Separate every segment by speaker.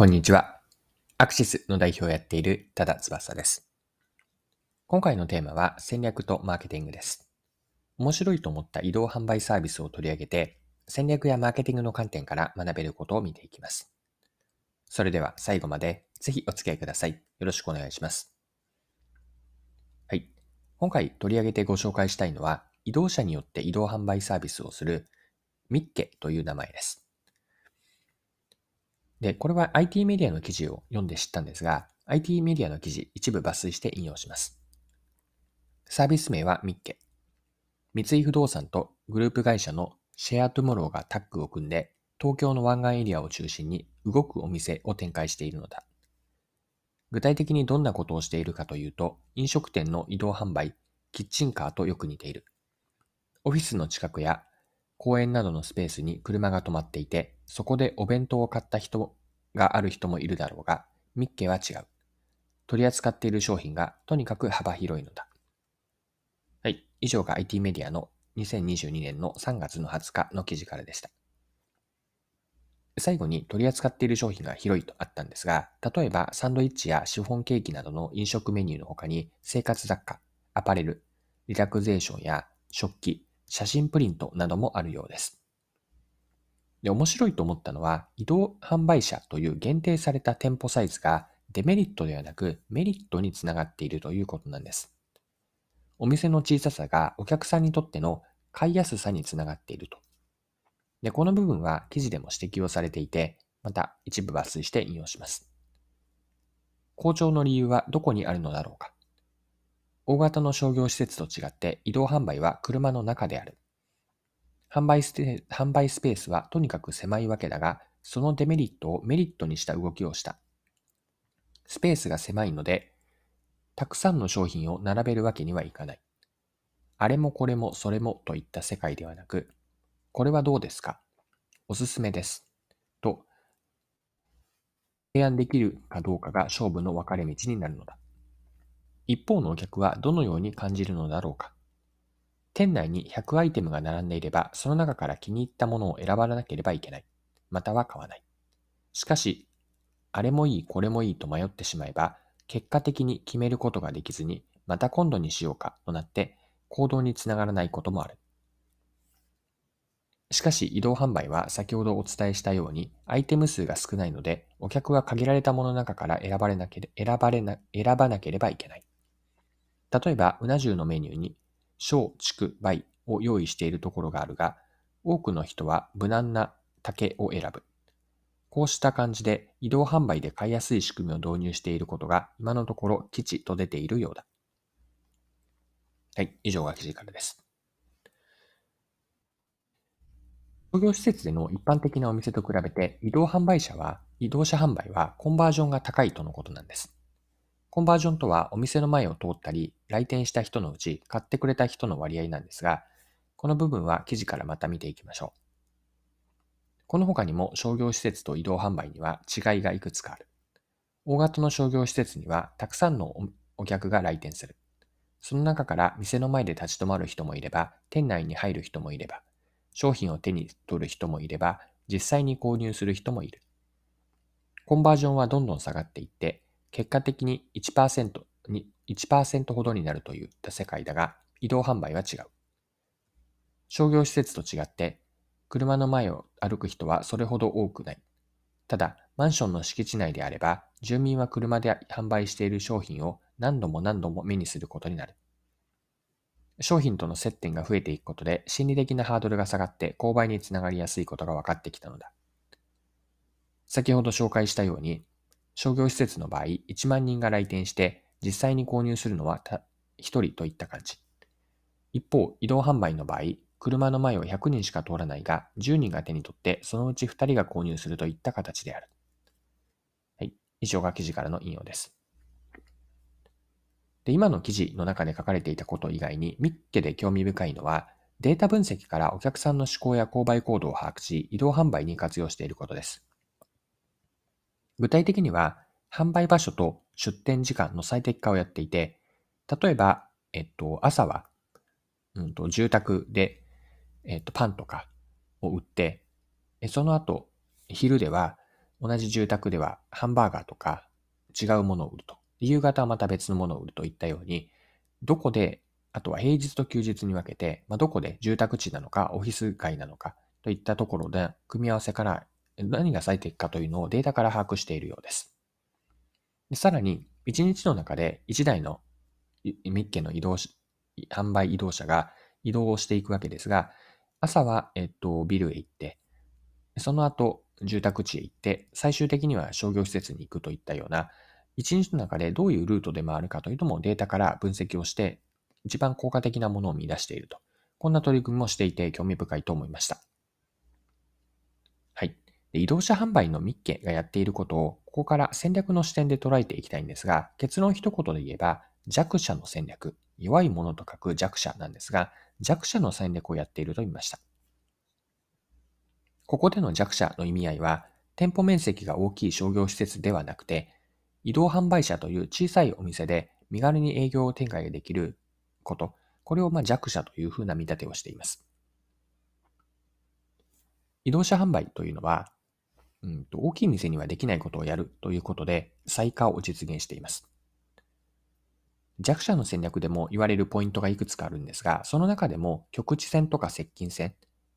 Speaker 1: こんにちは。アクシスの代表をやっている多田翼です。今回のテーマは戦略とマーケティングです。面白いと思った移動販売サービスを取り上げて、戦略やマーケティングの観点から学べることを見ていきます。それでは最後までぜひお付き合いください。よろしくお願いします。はい。今回取り上げてご紹介したいのは、移動車によって移動販売サービスをするミッケという名前です。で、これは IT メディアの記事を読んで知ったんですが、IT メディアの記事一部抜粋して引用します。サービス名はミッケ。三井不動産とグループ会社のシェアトゥモローがタッグを組んで、東京の湾岸エリアを中心に動くお店を展開しているのだ。具体的にどんなことをしているかというと、飲食店の移動販売、キッチンカーとよく似ている。オフィスの近くや公園などのスペースに車が止まっていて、そこでお弁当を買った人がある人もいるだろうが、ミッケは違う。取り扱っている商品がとにかく幅広いのだ。はい。以上が IT メディアの2022年の3月の20日の記事からでした。最後に取り扱っている商品が広いとあったんですが、例えばサンドイッチやシフォンケーキなどの飲食メニューの他に生活雑貨、アパレル、リラクゼーションや食器、写真プリントなどもあるようです。で、面白いと思ったのは、移動販売車という限定された店舗サイズがデメリットではなくメリットにつながっているということなんです。お店の小ささがお客さんにとっての買いやすさにつながっていると。で、この部分は記事でも指摘をされていて、また一部抜粋して引用します。好調の理由はどこにあるのだろうか。大型の商業施設と違って移動販売は車の中である。販売スペ販売スペースはとにかく狭いわけだが、そのデメリットをメリットにした動きをした。スペースが狭いので、たくさんの商品を並べるわけにはいかない。あれもこれもそれもといった世界ではなく、これはどうですか？おすすめです。と、提案できるかどうかが勝負の分かれ道になるのだ。一方のお客はどのように感じるのだろうか。店内に100アイテムが並んでいれば、その中から気に入ったものを選ばなければいけない。または買わない。しかし、あれもいい、これもいいと迷ってしまえば、結果的に決めることができずに、また今度にしようかとなって行動につながらないこともある。しかし移動販売は先ほどお伝えしたようにアイテム数が少ないのでお客は限られたものの中から選ばれなけれ選ばれな選ばなければいけない。例えば、うな重のメニューに小、畜、梅を用意しているところがあるが、多くの人は無難な竹を選ぶ。こうした感じで移動販売で買いやすい仕組みを導入していることが今のところ吉と出ているようだ。はい、以上が記事からです。商業施設での一般的なお店と比べて移動販売車は、移動車販売はコンバージョンが高いとのことなんです。コンバージョンとはお店の前を通ったり、来店した人のうち買ってくれた人の割合なんですが、この部分は記事からまた見ていきましょう。この他にも商業施設と移動販売には違いがいくつかある。大型の商業施設にはたくさんのお客が来店する。その中から店の前で立ち止まる人もいれば、店内に入る人もいれば、商品を手に取る人もいれば、実際に購入する人もいる。コンバージョンはどんどん下がっていって、結果的に1%に1%ほどになるといった世界だが、移動販売は違う。商業施設と違って、車の前を歩く人はそれほど多くない。ただ、マンションの敷地内であれば、住民は車で販売している商品を何度も何度も目にすることになる。商品との接点が増えていくことで心理的なハードルが下がって購買につながりやすいことが分かってきたのだ。先ほど紹介したように、商業施設の場合、1万人が来店して実際に購入するのは1人といった感じ。一方、移動販売の場合、車の前を100人しか通らないが、10人が手に取って、そのうち2人が購入するといった形である。はい。以上が記事からの引用です。で、今の記事の中で書かれていたこと以外に、ミッケで興味深いのは、データ分析からお客さんの思考や購買行動を把握し、移動販売に活用していることです。具体的には、販売場所と出店時間の最適化をやっていて、例えば、えっと、朝は、うんと、住宅で、えっと、パンとかを売って、その後、昼では、同じ住宅ではハンバーガーとか違うものを売ると。夕方はまた別のものを売るといったように、どこで、あとは平日と休日に分けて、まあ、どこで住宅地なのか、オフィス街なのかといったところで、組み合わせから何が最適かというのをデータから把握しているようです。でさらに、1日の中で1台のミッケの移動し、販売移動車が移動をしていくわけですが、朝は、えっと、ビルへ行って、その後、住宅地へ行って、最終的には商業施設に行くといったような、一日の中でどういうルートで回るかというのもデータから分析をして、一番効果的なものを見出していると。こんな取り組みもしていて興味深いと思いました。はい。移動車販売のミッケがやっていることを、ここから戦略の視点で捉えていきたいんですが、結論一言で言えば、弱者の戦略、弱いものと書く弱者なんですが、弱者の戦略をやっていると言いました。ここでの弱者の意味合いは、店舗面積が大きい商業施設ではなくて、移動販売車という小さいお店で身軽に営業を展開できること、これをま弱者というふうな見立てをしています。移動車販売というのは、うんと、大きい店にはできないことをやるということで、最下を実現しています。弱者の戦略でも言われるポイントがいくつかあるんですが、その中でも局地戦とか接近戦、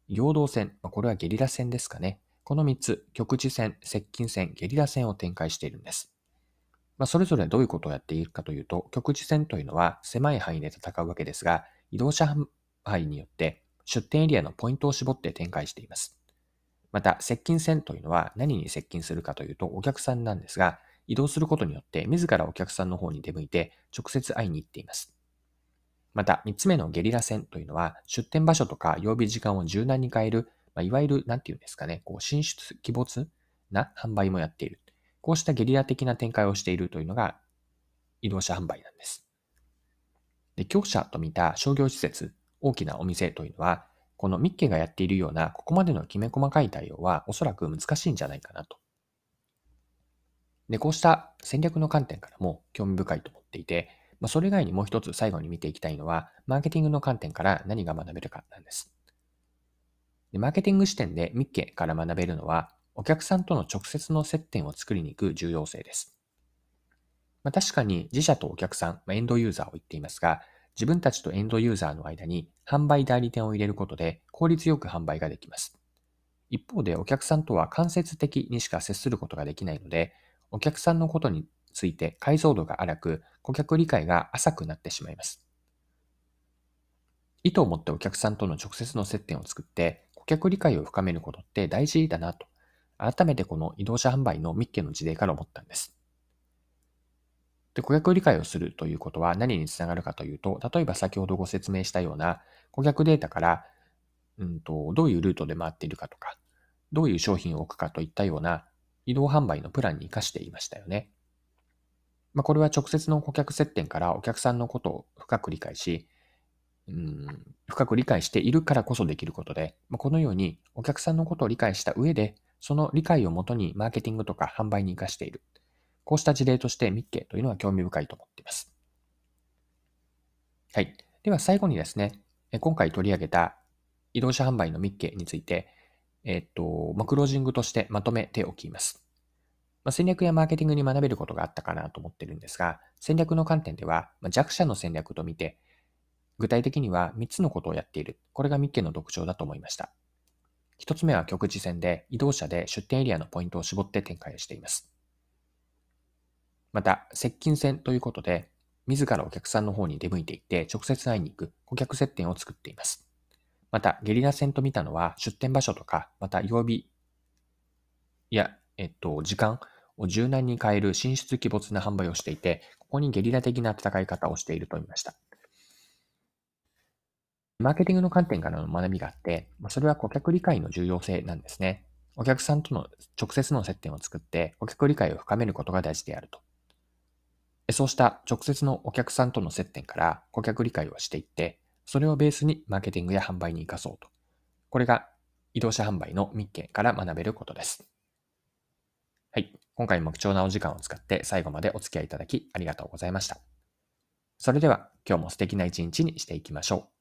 Speaker 1: 陽動戦、これはゲリラ戦ですかね。この3つ、局地戦、接近戦、ゲリラ戦を展開しているんです。まあ、それぞれどういうことをやっているかというと、局地戦というのは狭い範囲で戦うわけですが、移動車販売によって出店エリアのポイントを絞って展開しています。また、接近戦というのは何に接近するかというと、お客さんなんですが、移動することによって自らお客さんの方に出向いて直接会いに行っています。また、三つ目のゲリラ戦というのは、出店場所とか曜日時間を柔軟に変える、まあ、いわゆる、なんていうんですかね、こう、進出、鬼没な販売もやっている。こうしたゲリラ的な展開をしているというのが、移動車販売なんです。で、強者と見た商業施設、大きなお店というのは、このミッケがやっているような、ここまでのきめ細かい対応は、おそらく難しいんじゃないかなと。で、こうした戦略の観点からも興味深いと思っていて、まあ、それ以外にもう一つ最後に見ていきたいのは、マーケティングの観点から何が学べるかなんです。でマーケティング視点でミッケから学べるのは、お客さんとの直接の接点を作りに行く重要性です。まあ、確かに自社とお客さん、まあ、エンドユーザーを言っていますが、自分たちとエンドユーザーの間に販売代理店を入れることで効率よく販売ができます。一方でお客さんとは間接的にしか接することができないので、お客さんのことについて解像度が荒く、顧客理解が浅くなってしまいます。意図を持ってお客さんとの直接の接点を作って、顧客理解を深めることって大事だなと、改めてこの移動車販売のミッケの事例から思ったんです。で、顧客理解をするということは何につながるかというと、例えば先ほどご説明したような顧客データから、うんと、どういうルートで回っているかとか、どういう商品を置くかといったような移動販売のプランに活かしていましたよね。まあ、これは直接の顧客接点からお客さんのことを深く理解し、うん、深く理解しているからこそできることで、まあ、このようにお客さんのことを理解した上で、その理解をもとにマーケティングとか販売に活かしている。こうした事例としてミッケというのは興味深いと思っています。はい。では最後にですね、今回取り上げた移動車販売のミッケについて、えっと、まあ、クロージングとしてまとめておきます。まあ、戦略やマーケティングに学べることがあったかなと思ってるんですが、戦略の観点では、まあ、弱者の戦略と見て、具体的には3つのことをやっている。これがミッケの特徴だと思いました。1つ目は局地戦で移動車で出店エリアのポイントを絞って展開しています。また、接近戦ということで、自らお客さんの方に出向いていって直接会いに行く顧客接点を作っています。また、ゲリラ戦と見たのは出店場所とか、また曜日や、えっと、時間を柔軟に変える進出鬼没な販売をしていて、ここにゲリラ的な戦い方をしていると言いました。マーケティングの観点からの学びがあって、それは顧客理解の重要性なんですね。お客さんとの直接の接点を作って、顧客理解を深めることが大事であると。そうした直接のお客さんとの接点から顧客理解をしていって、それをベースにマーケティングや販売に活かそうと。これが移動車販売の密件から学べることです。はい。今回も貴重なお時間を使って最後までお付き合いいただきありがとうございました。それでは今日も素敵な一日にしていきましょう。